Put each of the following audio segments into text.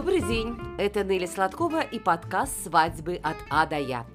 Добрый день, это Нелли Сладкова и подкаст «Свадьбы от А до Я».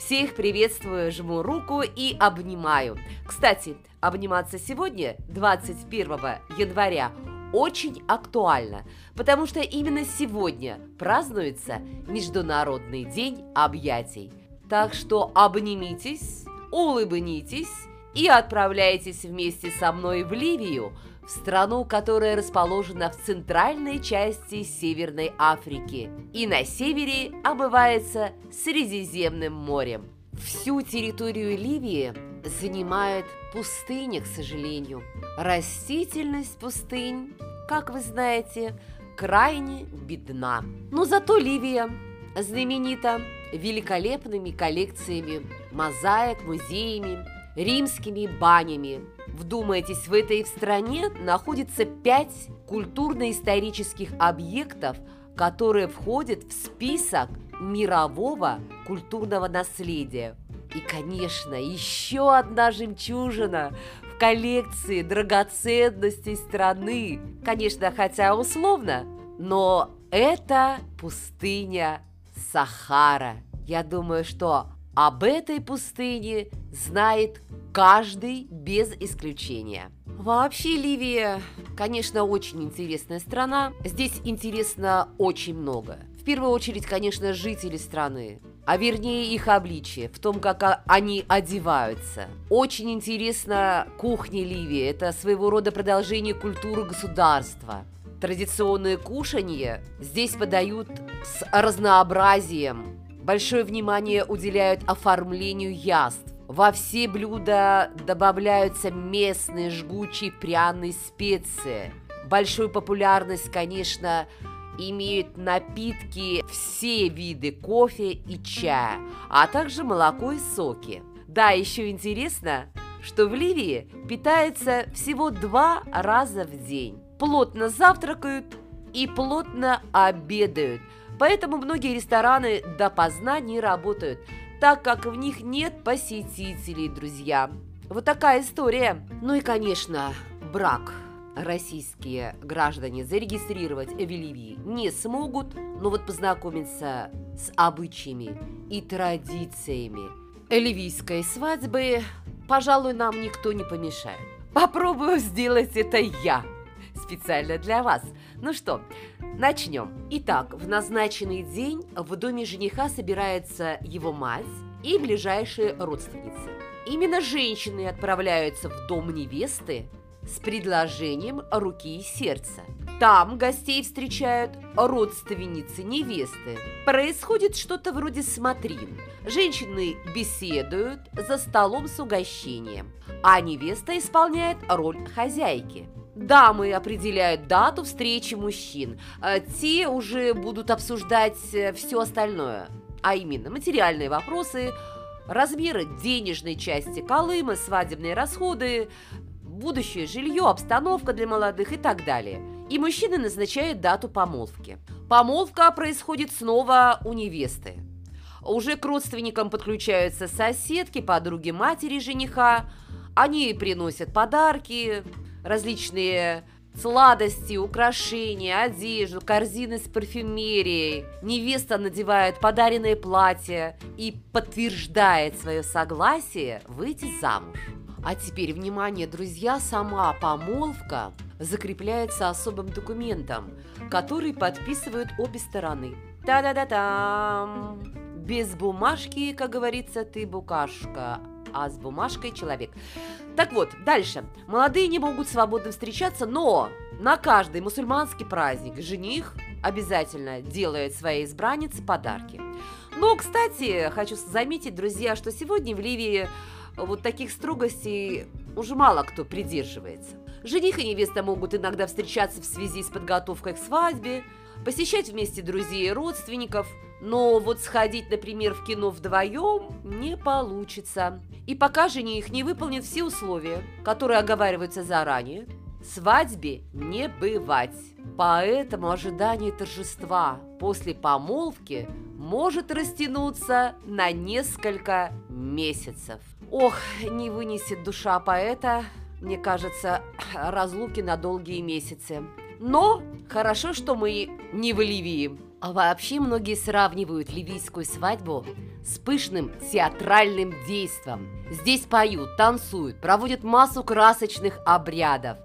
Всех приветствую, жму руку и обнимаю. Кстати, обниматься сегодня, 21 января, очень актуально, потому что именно сегодня празднуется Международный день объятий. Так что обнимитесь, улыбнитесь и отправляйтесь вместе со мной в Ливию, в страну, которая расположена в центральной части Северной Африки и на севере омывается Средиземным морем. Всю территорию Ливии занимает пустыня, к сожалению. Растительность пустынь, как вы знаете, крайне бедна. Но зато Ливия знаменита великолепными коллекциями мозаик, музеями, римскими банями. Вдумайтесь, в этой стране находится пять культурно-исторических объектов, которые входят в список мирового культурного наследия. И, конечно, еще одна жемчужина в коллекции драгоценностей страны. Конечно, хотя условно, но это пустыня Сахара. Я думаю, что об этой пустыне знает каждый без исключения. Вообще Ливия, конечно, очень интересная страна. Здесь интересно очень много. В первую очередь, конечно, жители страны а вернее их обличие, в том, как они одеваются. Очень интересна кухня Ливии, это своего рода продолжение культуры государства. Традиционные кушанье здесь подают с разнообразием, Большое внимание уделяют оформлению яств. Во все блюда добавляются местные жгучие пряные специи. Большую популярность, конечно, имеют напитки все виды кофе и чая, а также молоко и соки. Да, еще интересно, что в Ливии питаются всего два раза в день. Плотно завтракают и плотно обедают – Поэтому многие рестораны допоздна не работают, так как в них нет посетителей, друзья. Вот такая история. Ну и, конечно, брак российские граждане зарегистрировать в не смогут, но вот познакомиться с обычаями и традициями ливийской свадьбы, пожалуй, нам никто не помешает. Попробую сделать это я специально для вас. Ну что, начнем. Итак, в назначенный день в доме жениха собирается его мать и ближайшие родственницы. Именно женщины отправляются в дом невесты с предложением руки и сердца. Там гостей встречают родственницы невесты. Происходит что-то вроде смотрин. Женщины беседуют за столом с угощением, а невеста исполняет роль хозяйки – Дамы определяют дату встречи мужчин. А те уже будут обсуждать э, все остальное, а именно материальные вопросы, размеры денежной части Колыма, свадебные расходы, будущее жилье, обстановка для молодых и так далее. И мужчины назначают дату помолвки. Помолвка происходит снова у невесты. Уже к родственникам подключаются соседки, подруги матери жениха. Они приносят подарки, различные сладости, украшения, одежду, корзины с парфюмерией. Невеста надевает подаренное платье и подтверждает свое согласие выйти замуж. А теперь, внимание, друзья, сама помолвка закрепляется особым документом, который подписывают обе стороны. Та-да-да-там! Без бумажки, как говорится, ты букашка, а с бумажкой человек. Так вот, дальше. Молодые не могут свободно встречаться, но на каждый мусульманский праздник жених обязательно делает своей избраннице подарки. Но, кстати, хочу заметить, друзья, что сегодня в Ливии вот таких строгостей уже мало кто придерживается. Жених и невеста могут иногда встречаться в связи с подготовкой к свадьбе, посещать вместе друзей и родственников, но вот сходить, например, в кино вдвоем не получится. И пока жених не выполнит все условия, которые оговариваются заранее, свадьбе не бывать. Поэтому ожидание торжества после помолвки может растянуться на несколько месяцев. Ох, не вынесет душа поэта, мне кажется, разлуки на долгие месяцы. Но хорошо, что мы не в Ливии. А вообще многие сравнивают ливийскую свадьбу с пышным театральным действом. Здесь поют, танцуют, проводят массу красочных обрядов.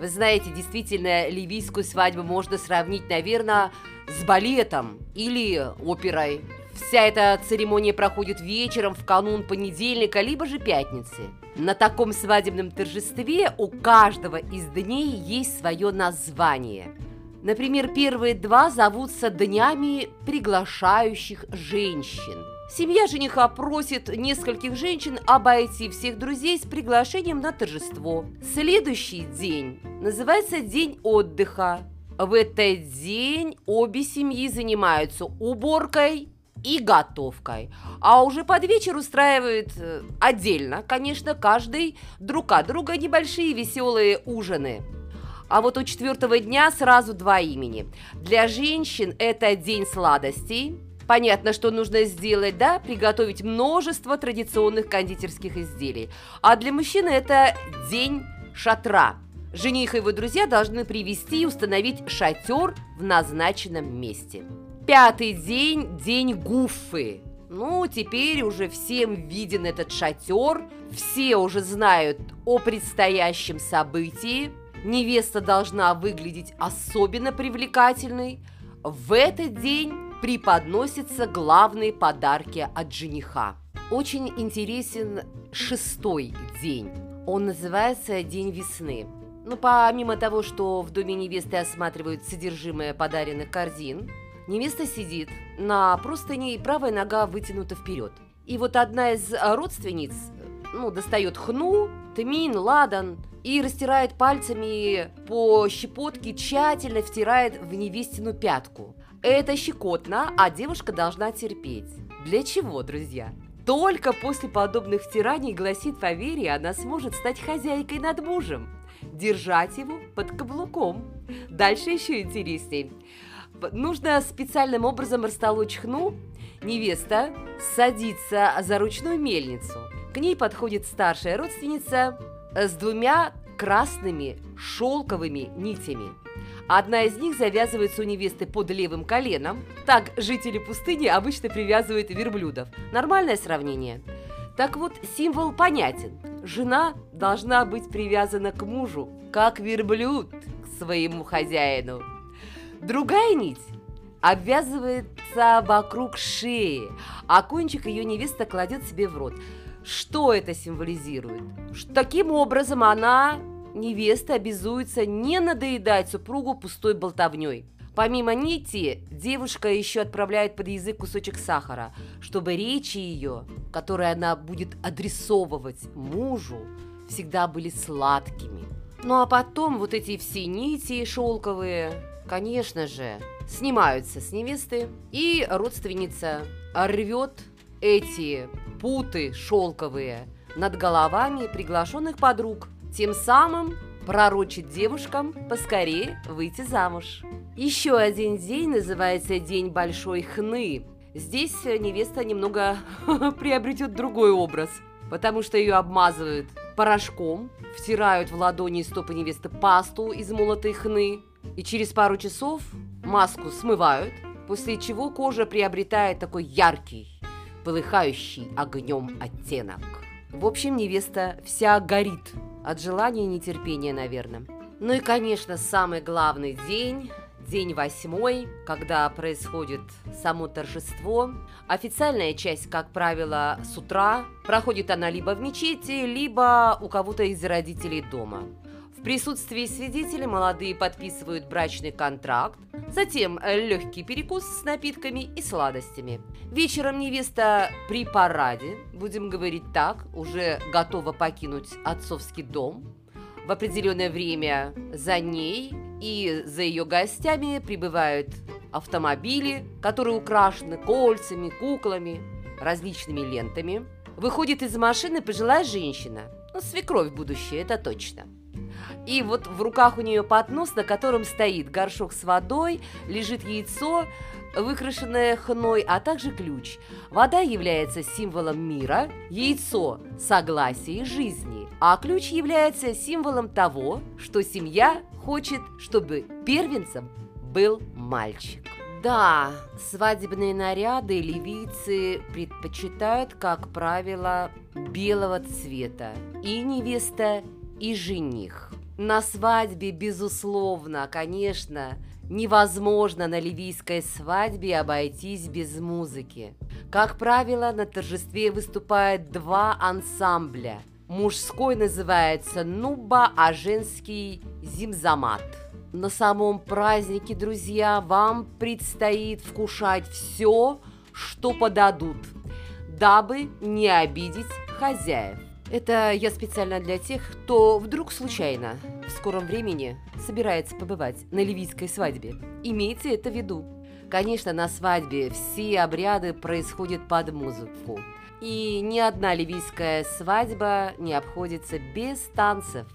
Вы знаете, действительно, ливийскую свадьбу можно сравнить, наверное, с балетом или оперой. Вся эта церемония проходит вечером в канун понедельника, либо же пятницы. На таком свадебном торжестве у каждого из дней есть свое название. Например, первые два зовутся днями приглашающих женщин. Семья жениха просит нескольких женщин обойти всех друзей с приглашением на торжество. Следующий день называется день отдыха. В этот день обе семьи занимаются уборкой и готовкой. А уже под вечер устраивают э, отдельно, конечно, каждый друг от друга небольшие веселые ужины. А вот у четвертого дня сразу два имени. Для женщин это день сладостей. Понятно, что нужно сделать, да, приготовить множество традиционных кондитерских изделий. А для мужчины это день шатра. Жених и его друзья должны привести и установить шатер в назначенном месте. Пятый день – день гуфы. Ну, теперь уже всем виден этот шатер, все уже знают о предстоящем событии. Невеста должна выглядеть особенно привлекательной. В этот день преподносятся главные подарки от жениха. Очень интересен шестой день. Он называется День весны. Ну, помимо того, что в доме невесты осматривают содержимое подаренных корзин, Невеста сидит, на простыне правая нога вытянута вперед. И вот одна из родственниц, ну, достает хну, тмин, ладан и растирает пальцами по щепотке, тщательно втирает в невестину пятку. Это щекотно, а девушка должна терпеть. Для чего, друзья? Только после подобных втираний, гласит поверье, она сможет стать хозяйкой над мужем, держать его под каблуком. Дальше еще интереснее нужно специальным образом растолочь хну. Невеста садится за ручную мельницу. К ней подходит старшая родственница с двумя красными шелковыми нитями. Одна из них завязывается у невесты под левым коленом. Так жители пустыни обычно привязывают верблюдов. Нормальное сравнение. Так вот, символ понятен. Жена должна быть привязана к мужу, как верблюд к своему хозяину. Другая нить обвязывается вокруг шеи, а кончик ее невеста кладет себе в рот. Что это символизирует? Таким образом, она, невеста, обязуется не надоедать супругу пустой болтовней. Помимо нити, девушка еще отправляет под язык кусочек сахара, чтобы речи ее, которые она будет адресовывать мужу, всегда были сладкими. Ну а потом вот эти все нити шелковые конечно же, снимаются с невесты, и родственница рвет эти путы шелковые над головами приглашенных подруг, тем самым пророчит девушкам поскорее выйти замуж. Еще один день называется День Большой Хны. Здесь невеста немного приобретет другой образ, потому что ее обмазывают порошком, втирают в ладони и стопы невесты пасту из молотой хны, и через пару часов маску смывают, после чего кожа приобретает такой яркий, полыхающий огнем оттенок. В общем, невеста вся горит от желания и нетерпения, наверное. Ну и, конечно, самый главный день День восьмой, когда происходит само торжество. Официальная часть, как правило, с утра. Проходит она либо в мечети, либо у кого-то из родителей дома. В присутствии свидетелей молодые подписывают брачный контракт, затем легкий перекус с напитками и сладостями. Вечером невеста при параде, будем говорить так, уже готова покинуть отцовский дом. В определенное время за ней и за ее гостями прибывают автомобили, которые украшены кольцами, куклами, различными лентами. Выходит из машины пожилая женщина, ну, свекровь будущее, это точно – и вот в руках у нее поднос, на котором стоит горшок с водой, лежит яйцо, выкрашенная хной, а также ключ. Вода является символом мира, яйцо – согласия и жизни, а ключ является символом того, что семья хочет, чтобы первенцем был мальчик. Да, свадебные наряды ливийцы предпочитают, как правило, белого цвета. И невеста, и жених. На свадьбе, безусловно, конечно, невозможно на ливийской свадьбе обойтись без музыки. Как правило, на торжестве выступают два ансамбля. Мужской называется нуба, а женский зимзамат – на самом празднике, друзья, вам предстоит вкушать все, что подадут, дабы не обидеть хозяев. Это я специально для тех, кто вдруг случайно в скором времени собирается побывать на ливийской свадьбе. Имейте это в виду. Конечно, на свадьбе все обряды происходят под музыку. И ни одна ливийская свадьба не обходится без танцев.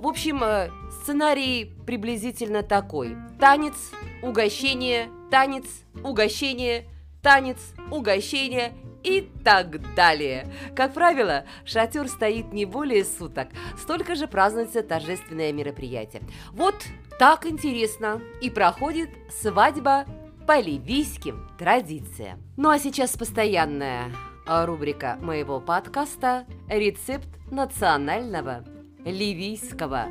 В общем, э, сценарий приблизительно такой. Танец, угощение, танец, угощение, танец, угощение и так далее. Как правило, шатер стоит не более суток, столько же празднуется торжественное мероприятие. Вот так интересно и проходит свадьба по ливийским традициям. Ну а сейчас постоянная рубрика моего подкаста «Рецепт национального ливийского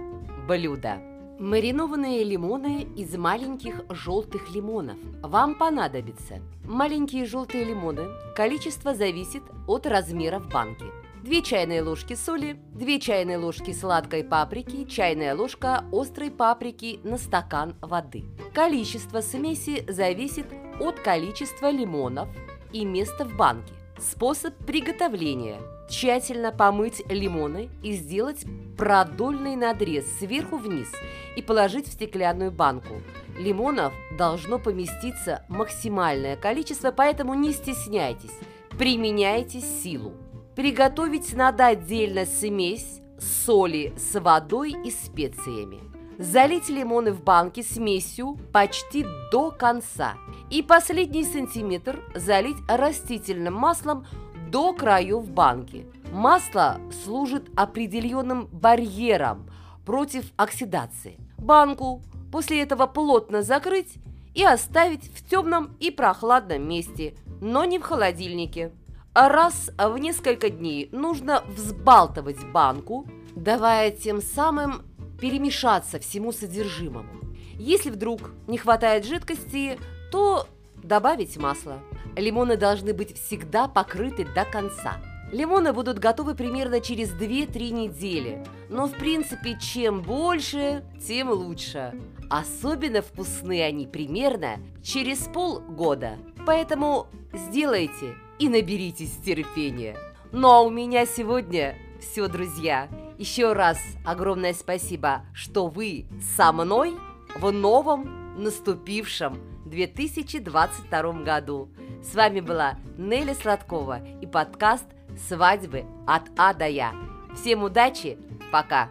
блюда. Маринованные лимоны из маленьких желтых лимонов. Вам понадобится маленькие желтые лимоны. Количество зависит от размера в банке. 2 чайные ложки соли, 2 чайные ложки сладкой паприки, чайная ложка острой паприки на стакан воды. Количество смеси зависит от количества лимонов и места в банке. Способ приготовления – Тщательно помыть лимоны и сделать продольный надрез сверху вниз и положить в стеклянную банку. Лимонов должно поместиться максимальное количество, поэтому не стесняйтесь, применяйте силу. Приготовить надо отдельно смесь соли с водой и специями. Залить лимоны в банке смесью почти до конца. И последний сантиметр залить растительным маслом до краев банки. Масло служит определенным барьером против оксидации. Банку после этого плотно закрыть и оставить в темном и прохладном месте, но не в холодильнике. Раз в несколько дней нужно взбалтывать банку, давая тем самым перемешаться всему содержимому. Если вдруг не хватает жидкости, то добавить масло. Лимоны должны быть всегда покрыты до конца. Лимоны будут готовы примерно через 2-3 недели. Но в принципе, чем больше, тем лучше. Особенно вкусны они примерно через полгода. Поэтому сделайте и наберитесь терпения. Ну а у меня сегодня все, друзья. Еще раз огромное спасибо, что вы со мной в новом наступившем 2022 году. С вами была Нелли Сладкова и подкаст «Свадьбы от А до Я». Всем удачи, пока!